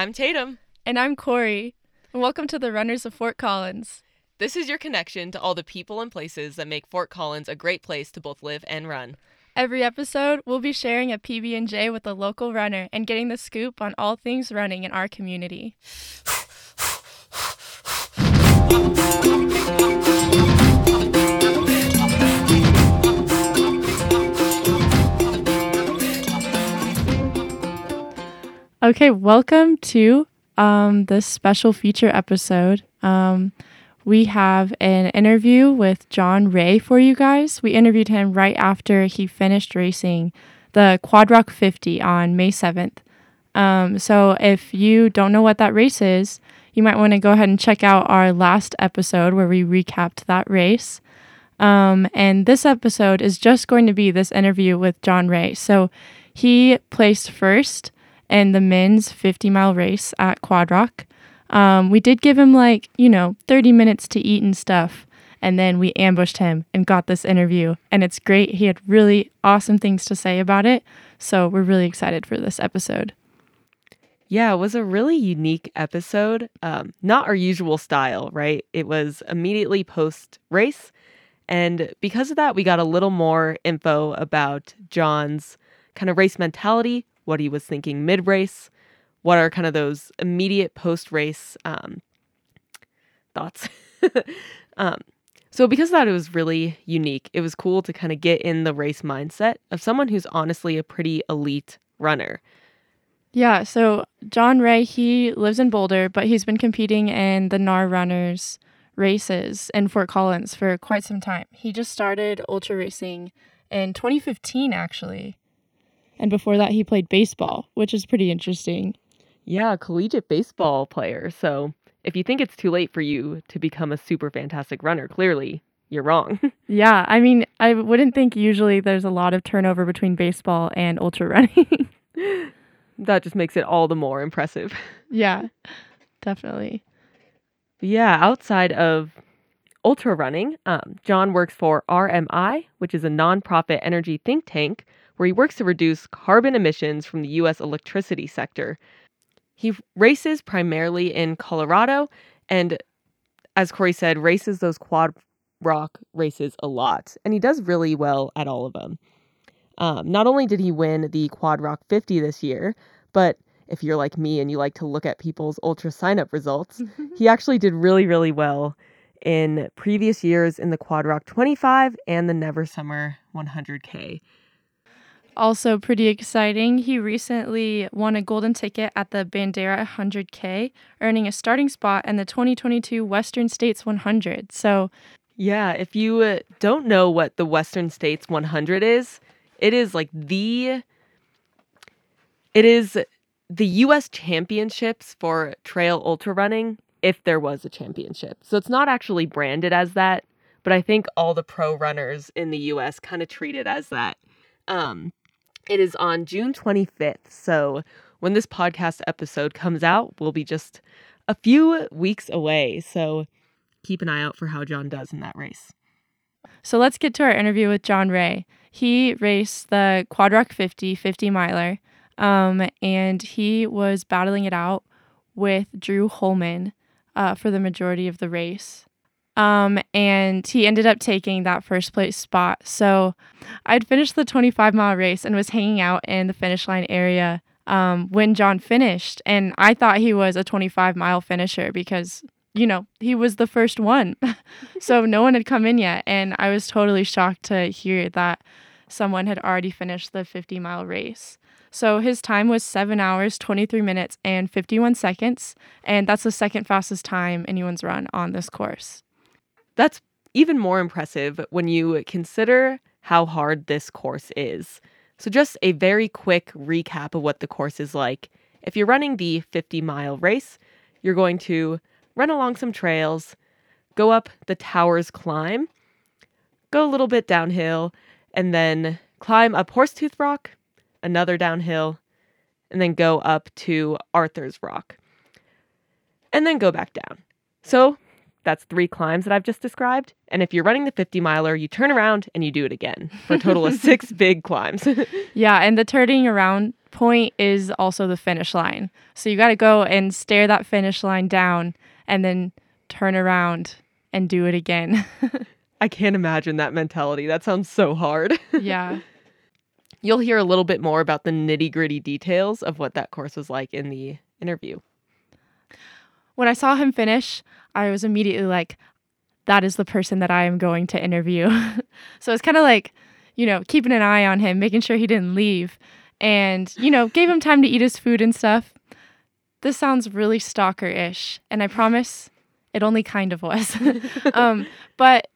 I'm Tatum. And I'm Corey. And welcome to the Runners of Fort Collins. This is your connection to all the people and places that make Fort Collins a great place to both live and run. Every episode, we'll be sharing a PB&J with a local runner and getting the scoop on all things running in our community. Okay, welcome to um, this special feature episode. Um, we have an interview with Jon Rea for you guys. We interviewed him right after he finished racing the Quad Rock 50 on May 7th. Um, so if you don't know what that race is, you might want to go ahead and check out our last episode where we recapped that race. Um, and this episode is just going to be this interview with Jon Rea. So he placed first in the men's 50 mile race at Quad Rock. Um, we did give him like, you know, 30 minutes to eat and stuff. And then we ambushed him and got this interview. And it's great. He had really awesome things to say about it. So we're really excited for this episode. Yeah, it was a really unique episode. Um, not our usual style, right? It was immediately post race. And because of that, we got a little more info about Jon's kind of race mentality, what he was thinking mid race, what are kind of those immediate post race um, thoughts. um, so, because of that, it was really unique. It was cool to kind of get in the race mindset of someone who's honestly a pretty elite runner. Yeah, so Jon Rea, he lives in Boulder, but he's been competing in the Gnar Runners races in Fort Collins for quite some time. He just started ultra racing in 2015, actually. And before that, he played baseball, which is pretty interesting. Yeah, collegiate baseball player. So if you think it's too late for you to become a super fantastic runner, clearly you're wrong. yeah, I mean, I wouldn't think usually there's a lot of turnover between baseball and ultra running. that just makes it all the more impressive. Yeah, definitely. Yeah, outside of ultra running, um, Jon works for RMI, which is a nonprofit energy think tank where he works to reduce carbon emissions from the U.S. electricity sector. He races primarily in Colorado and, as Corey said, races those quad rock races a lot. And he does really well at all of them. Um, not only did he win the Quad Rock 50 this year, but if you're like me and you like to look at people's ultra sign up results, he actually did really, really well in previous years in the Quad Rock 25 and the Never Summer 100K also pretty exciting. He recently won a golden ticket at the Bandera 100K, earning a starting spot in the 2022 Western States 100. So, yeah, if you uh, don't know what the Western States 100 is, it is like the it is the US championships for trail ultra running if there was a championship. So it's not actually branded as that, but I think all the pro runners in the US kind of treat it as that. Um, it is on June 25th. So when this podcast episode comes out, we'll be just a few weeks away. So keep an eye out for how Jon does in that race. So let's get to our interview with Jon Rea. He raced the Quad Rock 50 50 miler, um, and he was battling it out with Drew Holman uh, for the majority of the race. Um, and he ended up taking that first place spot. So I'd finished the 25 mile race and was hanging out in the finish line area um, when Jon finished. And I thought he was a 25 mile finisher because, you know, he was the first one. so no one had come in yet. And I was totally shocked to hear that someone had already finished the 50 mile race. So his time was 7 hours, 23 minutes, and 51 seconds. And that's the second fastest time anyone's run on this course. That's even more impressive when you consider how hard this course is. So, just a very quick recap of what the course is like. If you're running the 50 mile race, you're going to run along some trails, go up the tower's climb, go a little bit downhill, and then climb up Horsetooth Rock, another downhill, and then go up to Arthur's Rock, and then go back down. So, That's three climbs that I've just described. And if you're running the 50 miler, you turn around and you do it again for a total of six big climbs. yeah, and the turning around point is also the finish line. So you got to go and stare that finish line down and then turn around and do it again. I can't imagine that mentality. That sounds so hard. yeah. You'll hear a little bit more about the nitty gritty details of what that course was like in the interview. When I saw him finish, I was immediately like, that is the person that I am going to interview. so it's kind of like, you know, keeping an eye on him, making sure he didn't leave, and, you know, gave him time to eat his food and stuff. This sounds really stalker ish, and I promise it only kind of was. um, but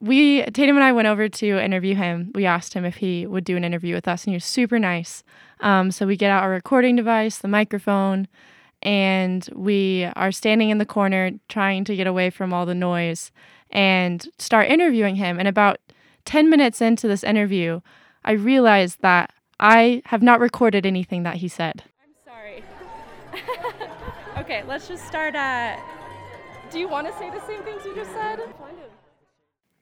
we Tatum and I went over to interview him. We asked him if he would do an interview with us, and he was super nice. Um, so we get out our recording device, the microphone, and we are standing in the corner trying to get away from all the noise and start interviewing him. And about 10 minutes into this interview, I realized that I have not recorded anything that he said. I'm sorry. okay, let's just start at. Do you want to say the same things you just said?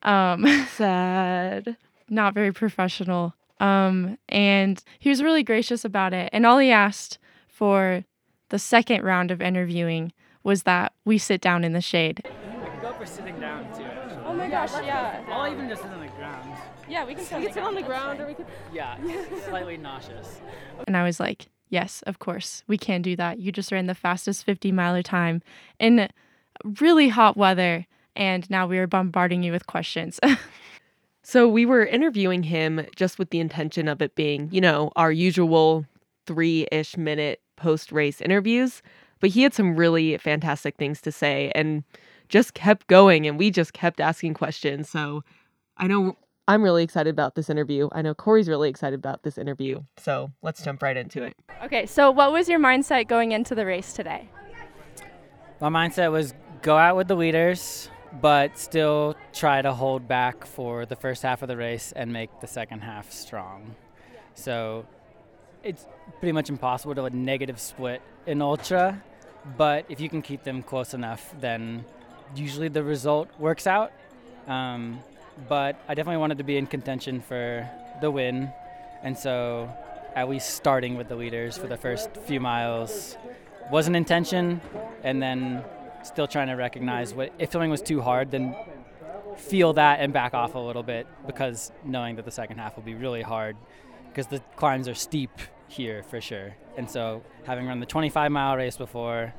Um, Sad. not very professional. Um, and he was really gracious about it. And all he asked for the second round of interviewing was that we sit down in the shade. We can go for sitting down too. Actually. Oh my gosh, yeah. I'll even just sit on the ground. Yeah, we can sit on We the can sit on the ground. ground or we could. Yeah, slightly nauseous. And I was like, yes, of course, we can do that. You just ran the fastest 50 miler time in really hot weather. And now we are bombarding you with questions. So we were interviewing him just with the intention of it being, you know, our usual three ish minute post race interviews. But he had some really fantastic things to say and just kept going. And we just kept asking questions. So I know I'm really excited about this interview. I know Corey's really excited about this interview. So let's jump right into it. Okay, so what was your mindset going into the race today? My mindset was go out with the leaders, but still try to hold back for the first half of the race and make the second half strong. So it's pretty much impossible to a negative split in ultra, but if you can keep them close enough, then usually the result works out. Um, but I definitely wanted to be in contention for the win, and so at least starting with the leaders for the first few miles was an intention, and then still trying to recognize what if something was too hard, then feel that and back off a little bit because knowing that the second half will be really hard because the climbs are steep here for sure. And so having run the 25 mile race before,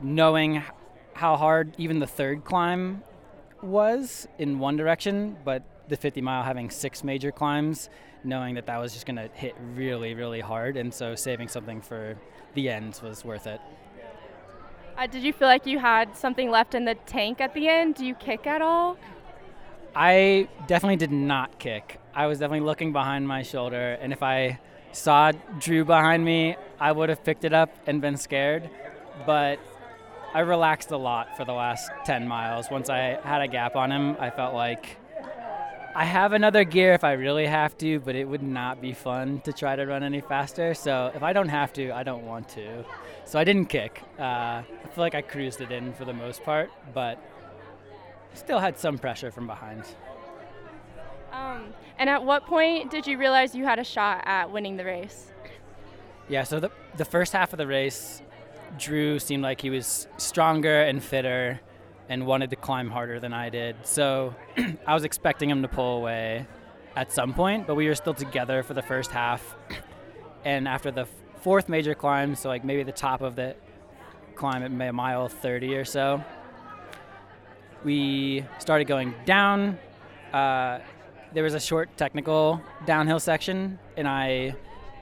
knowing how hard even the third climb was in one direction, but the 50 mile having six major climbs, knowing that that was just going to hit really, really hard. And so saving something for the end was worth it. Uh, did you feel like you had something left in the tank at the end? Do you kick at all? I definitely did not kick. I was definitely looking behind my shoulder, and if I saw Drew behind me, I would have picked it up and been scared. But I relaxed a lot for the last 10 miles. Once I had a gap on him, I felt like I have another gear if I really have to, but it would not be fun to try to run any faster. So if I don't have to, I don't want to. So I didn't kick. Uh, I feel like I cruised it in for the most part, but still had some pressure from behind. Um, and at what point did you realize you had a shot at winning the race? Yeah, so the, the first half of the race, Drew seemed like he was stronger and fitter and wanted to climb harder than I did. So I was expecting him to pull away at some point, but we were still together for the first half. And after the fourth major climb, so like maybe the top of the climb at mile 30 or so, we started going down. Uh, there was a short technical downhill section, and I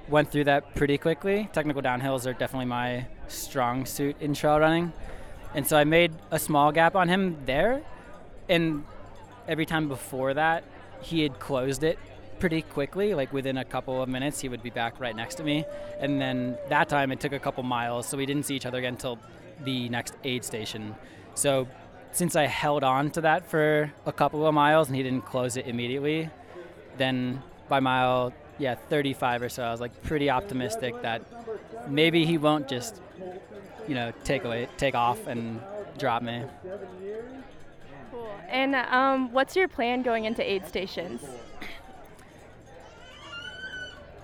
went through that pretty quickly. Technical downhills are definitely my strong suit in trail running. And so I made a small gap on him there. And every time before that, he had closed it pretty quickly. Like within a couple of minutes, he would be back right next to me. And then that time, it took a couple miles. So we didn't see each other again until the next aid station. So since I held on to that for a couple of miles and he didn't close it immediately, then by mile yeah 35 or so, I was like pretty optimistic that maybe he won't just you know take away take off and drop me. Cool. And um, what's your plan going into aid stations?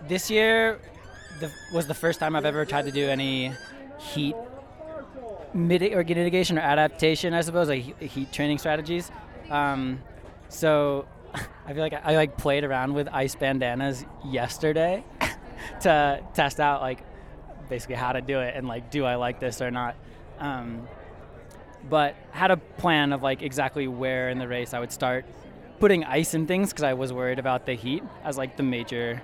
This year the, was the first time I've ever tried to do any heat or mitigation or adaptation, I suppose, like heat training strategies. Um, so I feel like I, I like played around with ice bandanas yesterday to test out like basically how to do it and like do I like this or not. Um, but had a plan of like exactly where in the race I would start putting ice in things because I was worried about the heat as like the major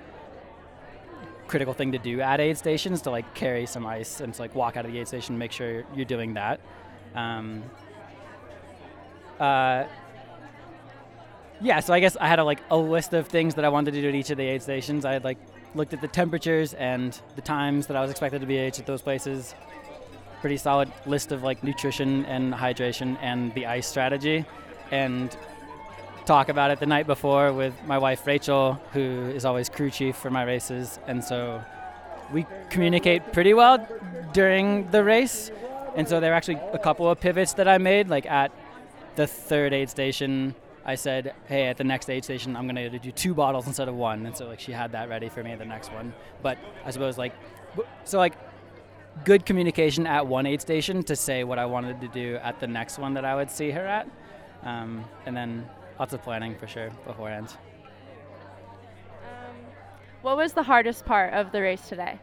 critical thing to do at aid stations to like carry some ice and to like walk out of the aid station make sure you're doing that. Um, uh, yeah, so I guess I had a, like a list of things that I wanted to do at each of the aid stations. I had like looked at the temperatures and the times that I was expected to be at those places. Pretty solid list of like nutrition and hydration and the ice strategy, and talk about it the night before with my wife Rachel, who is always crew chief for my races, and so we communicate pretty well during the race. And so there were actually a couple of pivots that I made, like at the third aid station. I said, "Hey, at the next aid station, I'm gonna do two bottles instead of one," and so like she had that ready for me at the next one. But I suppose like, so like, good communication at one aid station to say what I wanted to do at the next one that I would see her at, um, and then lots of planning for sure beforehand. Um, what was the hardest part of the race today?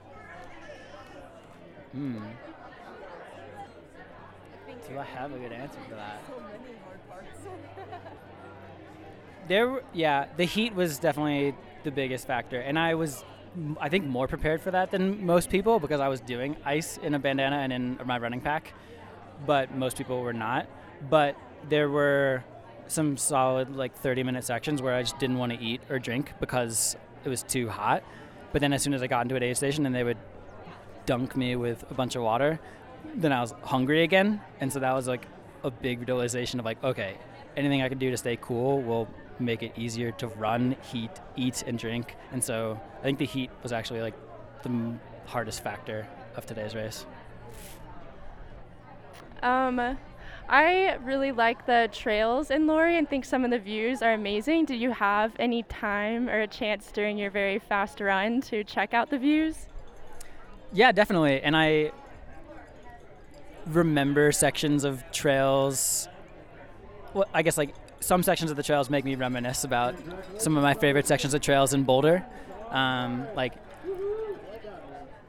Hmm. Do I have a good answer for that? There, were- yeah, the heat was definitely the biggest factor, and I was, I think, more prepared for that than most people because I was doing ice in a bandana and in my running pack, but most people were not. But there were some solid like 30 minute sections where I just didn't want to eat or drink because it was too hot. But then as soon as I got into an aid station and they would dunk me with a bunch of water, then I was hungry again, and so that was like a big realization of like, okay, anything I can do to stay cool will make it easier to run, heat, eat, and drink. And so I think the heat was actually like the hardest factor of today's race. Um, I really like the trails in Lory and think some of the views are amazing. Do you have any time or a chance during your very fast run to check out the views? Yeah, definitely. And I remember sections of trails. Well, I guess like some sections of the trails make me reminisce about some of my favorite sections of trails in Boulder. Um, like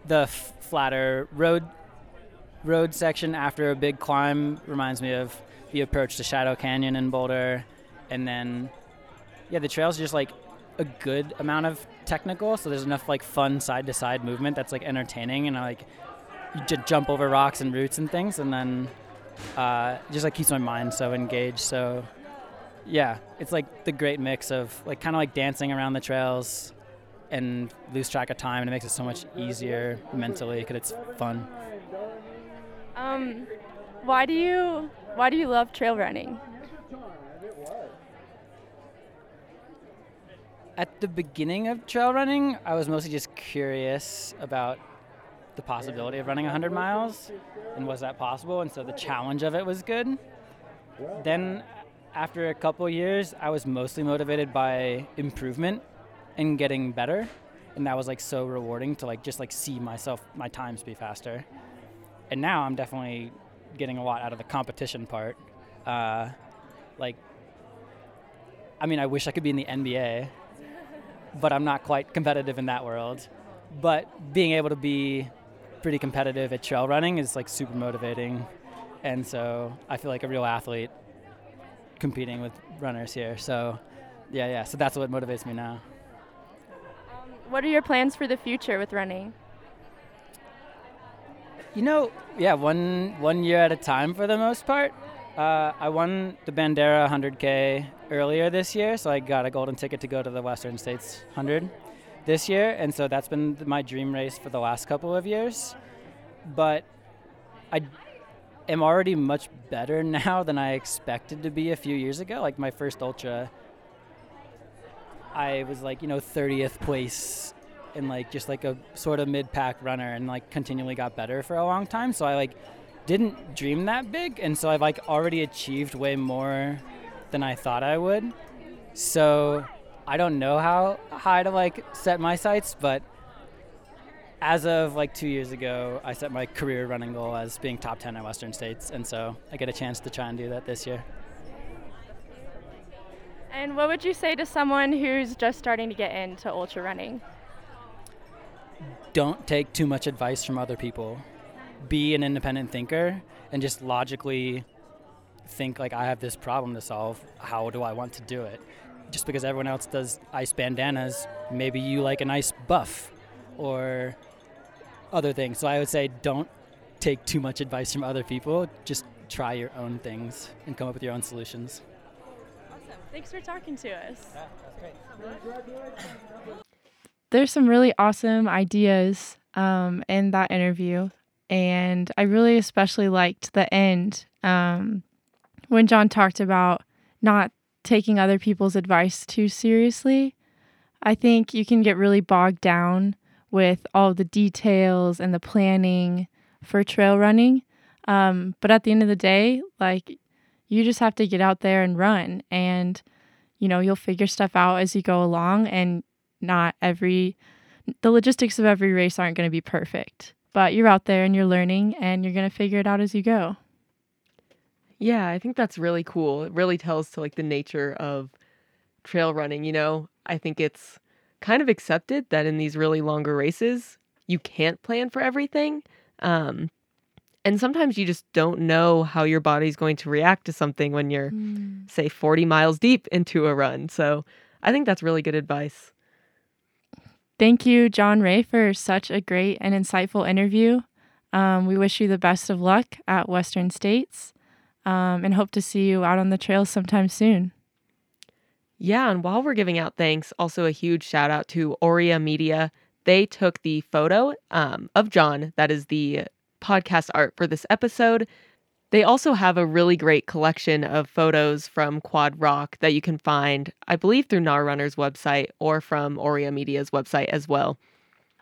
the f- flatter road road section after a big climb reminds me of the approach to Shadow Canyon in Boulder, and then yeah, the trails are just like a good amount of technical, so there's enough like fun side to side movement that's like entertaining, and like you just jump over rocks and roots and things, and then uh, just like keeps my mind so engaged. So yeah, it's like the great mix of like kind of like dancing around the trails and lose track of time, and it makes it so much easier mentally because it's fun. Um, why do you why do you love trail running? At the beginning of trail running, I was mostly just curious about the possibility of running 100 miles and was that possible? And so the challenge of it was good. Then, after a couple years, I was mostly motivated by improvement and getting better. And that was like so rewarding to like just like see myself, my times be faster. And now I'm definitely getting a lot out of the competition part. Uh, like, I mean, I wish I could be in the NBA, but I'm not quite competitive in that world. But being able to be pretty competitive at trail running is like super motivating. And so I feel like a real athlete competing with runners here. So yeah, yeah. So that's what motivates me now. Um, what are your plans for the future with running? You know, yeah, one one year at a time for the most part. Uh, I won the Bandera 100K earlier this year, so I got a golden ticket to go to the Western States 100 this year, and so that's been my dream race for the last couple of years. But I am already much better now than I expected to be a few years ago. Like my first ultra, I was like you know 30th place and like just like a sort of mid-pack runner and like continually got better for a long time so i like didn't dream that big and so i've like already achieved way more than I thought I would. So I don't know how high to like set my sights, but as of like two years ago, I set my career running goal as being top 10 at Western States, and so I get a chance to try and do that this year. And what would you say to someone who's just starting to get into ultra running? Don't take too much advice from other people. Be an independent thinker and just logically think like I have this problem to solve. How do I want to do it? Just because everyone else does ice bandanas, maybe you like an ice buff or other things. So I would say don't take too much advice from other people. Just try your own things and come up with your own solutions. Awesome. Thanks for talking to us. Yeah, that's great. There's some really awesome ideas um, in that interview. And I really especially liked the end um, when Jon talked about not taking other people's advice too seriously. I think you can get really bogged down with all the details and the planning for trail running. Um, but at the end of the day, like you just have to get out there and run, and you know you'll figure stuff out as you go along. And not every the logistics of every race aren't going to be perfect, but you're out there and you're learning, and you're going to figure it out as you go. Yeah, I think that's really cool. It really tells to like the nature of trail running, you know. I think it's kind of accepted that in these really longer races, you can't plan for everything. Um, and sometimes you just don't know how your body's going to react to something when you're, Mm. say, 40 miles deep into a run. So I think that's really good advice. Thank you, Jon Rea, for such a great and insightful interview. Um, we wish you the best of luck at Western States um, and hope to see you out on the trails sometime soon. Yeah, and while we're giving out thanks, also a huge shout out to Aurea Media. They took the photo um, of Jon, that is the podcast art for this episode. They also have a really great collection of photos from Quad Rock that you can find, I believe, through Gnar Runner's website or from Aurea Media's website as well.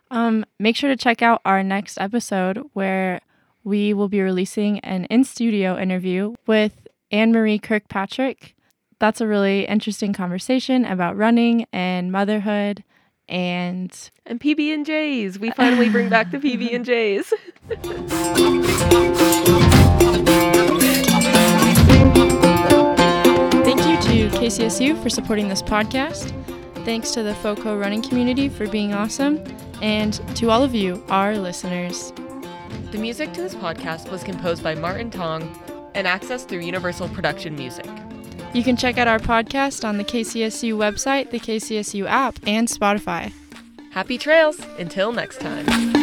Um, make sure to check out our next episode where we will be releasing an in studio interview with Anne Marie Kirkpatrick. That's a really interesting conversation about running and motherhood and And PB and J's, we finally bring back the PB and J's. KCSU for supporting this podcast. Thanks to the FOCO running community for being awesome. And to all of you, our listeners. The music to this podcast was composed by Martin Tong and accessed through Universal Production Music. You can check out our podcast on the KCSU website, the KCSU app, and Spotify. Happy trails! Until next time.